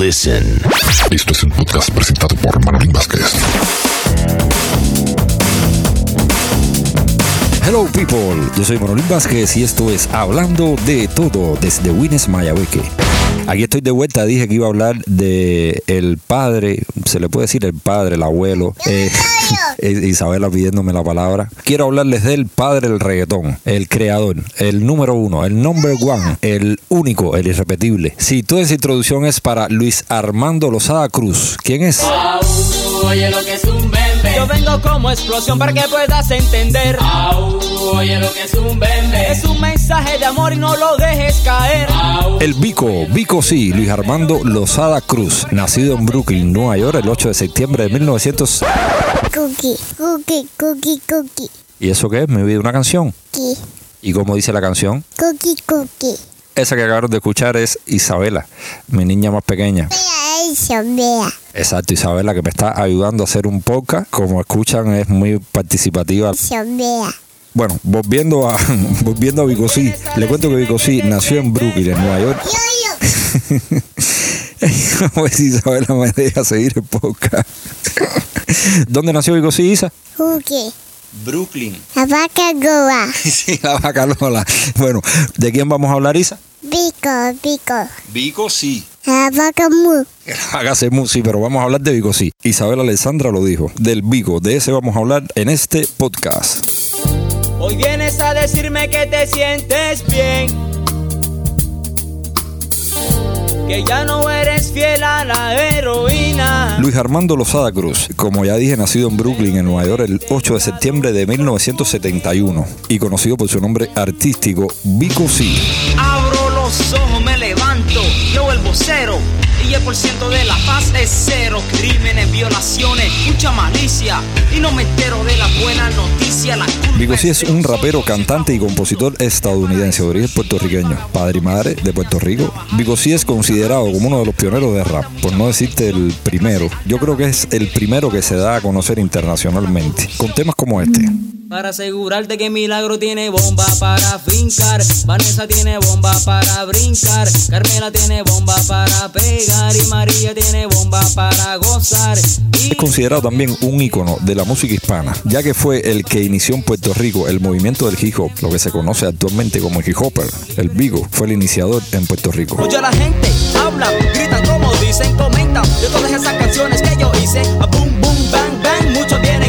listen. Esto es un podcast presentado por Manolín Vázquez. Hello people, yo soy Manolín Vázquez y esto es Hablando de Todo desde Wines Mayabeque. Aquí estoy de vuelta, dije que iba a hablar de el padre, se le puede decir el padre, el abuelo, eh, Isabela pidiéndome la palabra. Quiero hablarles del padre del reggaetón, el creador, el número uno, el number one, el único, el irrepetible. Si toda esa introducción es para Luis Armando Lozada Cruz, ¿quién es? Oye lo que es un. Yo vengo como explosión para que puedas entender. Au, oye lo que es un bembe. Es un mensaje de amor y no lo dejes caer. Au, El Vico, Vico sí, Luis Armando Lozada Cruz, nacido en Brooklyn, Nueva York, el 8 de septiembre de 1900. Cookie, cookie, cookie, cookie, ¿Y eso qué es? Me olvidé una canción. cookie, ¿Y cómo dice la canción? cookie, cookie. Esa que acabaron de escuchar es Isabela, mi niña más pequeña. Vea eso, vea. Exacto, Isabela, que me está ayudando a hacer un podcast. Como escuchan, es muy participativa. Bueno, volviendo a volviendo a Vicosí, le cuento que Vicosí nació en Brooklyn, en Nueva York. Yo, yo. A ver si Isabela me deja seguir el podcast. ¿Dónde nació Vicosí, Isa? Brooklyn. La vaca goa. Sí, la vaca Lola. Bueno, ¿de quién vamos a hablar, Isa? Vicosí. La vaca mu. Hágase mu, sí, pero vamos a hablar de Vico, sí. Isabel Alessandra lo dijo. Del Vico, de ese vamos a hablar en este podcast. Hoy vienes a decirme que te sientes bien. Que ya no eres fiel a la heroína. Luis Armando Lozada Cruz, como ya dije, nacido en Brooklyn, en Nueva York, el 8 de septiembre de 1971 y conocido por su nombre artístico Vico sí. Abro los ojos, vocero. Y el por ciento de la paz es cero. Crímenes, violaciones, mucha malicia. Y no me entero de la buena noticia. La Vico sí es un rapero, cantante y compositor estadounidense de origen puertorriqueño, padre y madre de Puerto Rico. Vico sí es considerado como uno de los pioneros de rap, por no decirte el primero. Yo creo que es el primero que se da a conocer internacionalmente, con temas como este. Para asegurarte que Milagro tiene bomba para fincar. Vanessa tiene bomba para brincar. Carmela tiene bomba para pegar. Y María tiene bomba para gozar. Y Es considerado también un ícono de la música hispana, ya que fue el que inició en Puerto Rico el movimiento del hip hop, lo que se conoce actualmente como el hip hopper. El Vigo fue el iniciador en Puerto Rico. Oye la gente, hablan, gritan como dicen, comentan de todas esas canciones que yo hice. A boom, boom, bang, bang. Muchos vienen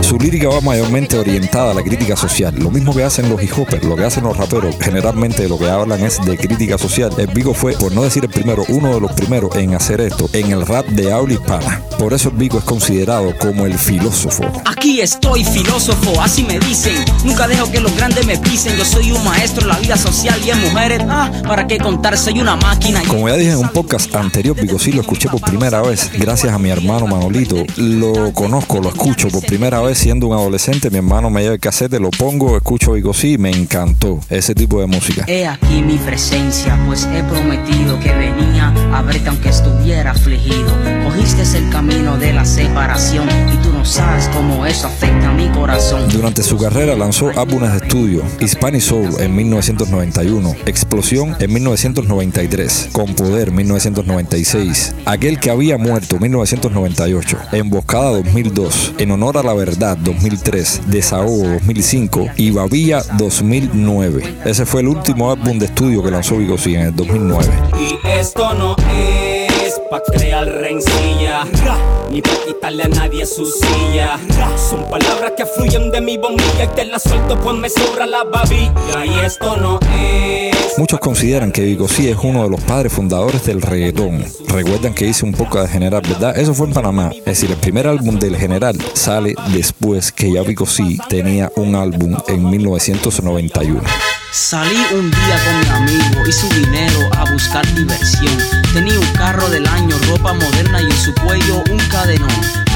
Su lírica va mayormente orientada a la crítica social, lo mismo que hacen los hip hoppers, lo que hacen los raperos, generalmente lo que hablan es de crítica social. El Vigo fue, por no decir el primero, uno de los primeros en hacer esto en el rap de habla hispana. Por eso el Vigo es considerado como el filósofo. Aquí estoy, filósofo, así me dicen. Nunca dejo que los grandes me pisen. Yo soy un maestro en la vida social y en mujeres. Ah, ¿para qué contar? Soy una máquina. Como ya dije en un podcast anterior, Vico sí lo escuché por primera vez, gracias a mi hermano Manolito. Lo conozco, lo escucho por primera vez siendo un adolescente. Mi hermano me lleva el casete, lo pongo, escucho Vico sí, me encantó ese tipo de música. He aquí mi presencia, pues he prometido que venía a verte aunque estuviera afligido. Cogiste el camino de la separación y tú no sabes cómo eso afecta a mi corazón. Durante su carrera lanzó álbumes de estudio, Hispanic Soul en 1991, Explosión en 1993, Con Poder 1996, Aquel que había muerto 1998, Emboscada 2002, En honor a la verdad 2003, Desahogo 2005 y Babilla 2009. Ese fue el último álbum de estudio que lanzó Vigo en el 2009. Y esto no es pa' crear rencilla Ni pa' quitarle a nadie su silla Son palabras que fluyen de mi bombilla Y te las suelto pues me sobra la babilla Y esto no es Muchos consideran que Vico Sí es uno de los padres fundadores del reggaetón. Recuerdan que hice un poco de General, ¿verdad? Eso fue en Panamá. Es decir, el primer álbum del General sale después que ya Vico Sí tenía un álbum en 1991. Salí un día con mi amigo y su dinero a buscar diversión. Tenía un carro del año, ropa moderna y en su cuello un cadenón.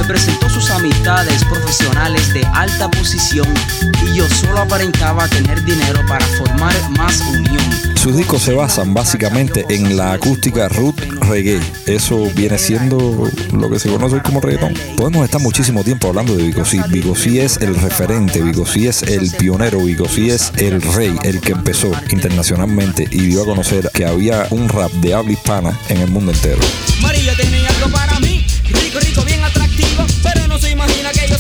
Me presentó sus amistades profesionales de alta posición y yo solo aparentaba tener dinero para formar más unión. Sus discos se basan básicamente en la acústica root reggae. Eso viene siendo lo que se conoce hoy como reggaeton. Podemos estar muchísimo tiempo hablando de. Vico C es el referente, C es el pionero, C es el rey, el que empezó internacionalmente y dio a conocer que había un rap de habla hispana en el mundo entero. María algo para mí, pero no se imagina que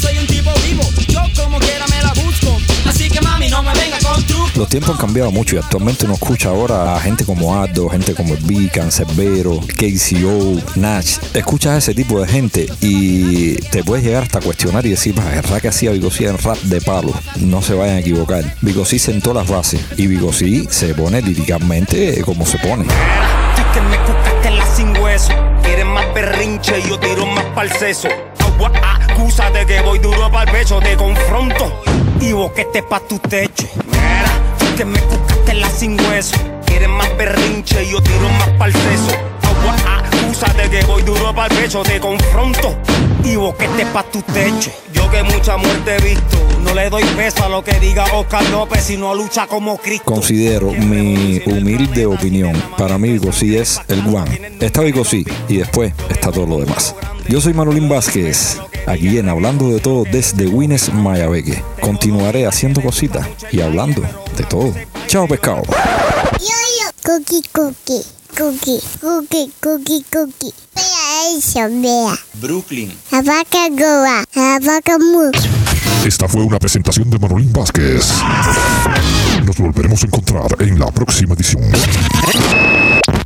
Los tiempos han cambiado mucho y actualmente uno escucha ahora a gente como Aldo, gente como B, Cancerbero, KCO, Natch. Escuchas a ese tipo de gente y te puedes llegar hasta cuestionar y decir, "Bah, el rap que hacía C era rap de palo. No se vayan a equivocar. C sentó las bases y C se pone líricamente como se pone. Que me cucaste la sin hueso. Quieres más berrinche y yo tiro más pa'l seso. Agua, acúsate que voy duro pa'l pecho. Te confronto y boquete pa' tu techo. Yo que mucha muerte he visto. No le doy peso a lo que diga Oscar López, sino lucha como Cristo. Considero mi humilde opinión. Para mí Vico C es el guan. Está Vico C y después está todo lo demás. Yo soy Manolín Vázquez, aquí en Hablando de Todo desde Wines Mayabeque. Continuaré haciendo cositas y hablando de todo. Chao pescado. Cookie, cookie, cookie, cookie, cookie, cookie. Vea eso, vea. Brooklyn. La vaca goa, la vaca mu. Esta fue una presentación de Manolín Vázquez. Nos volveremos a encontrar en la próxima edición.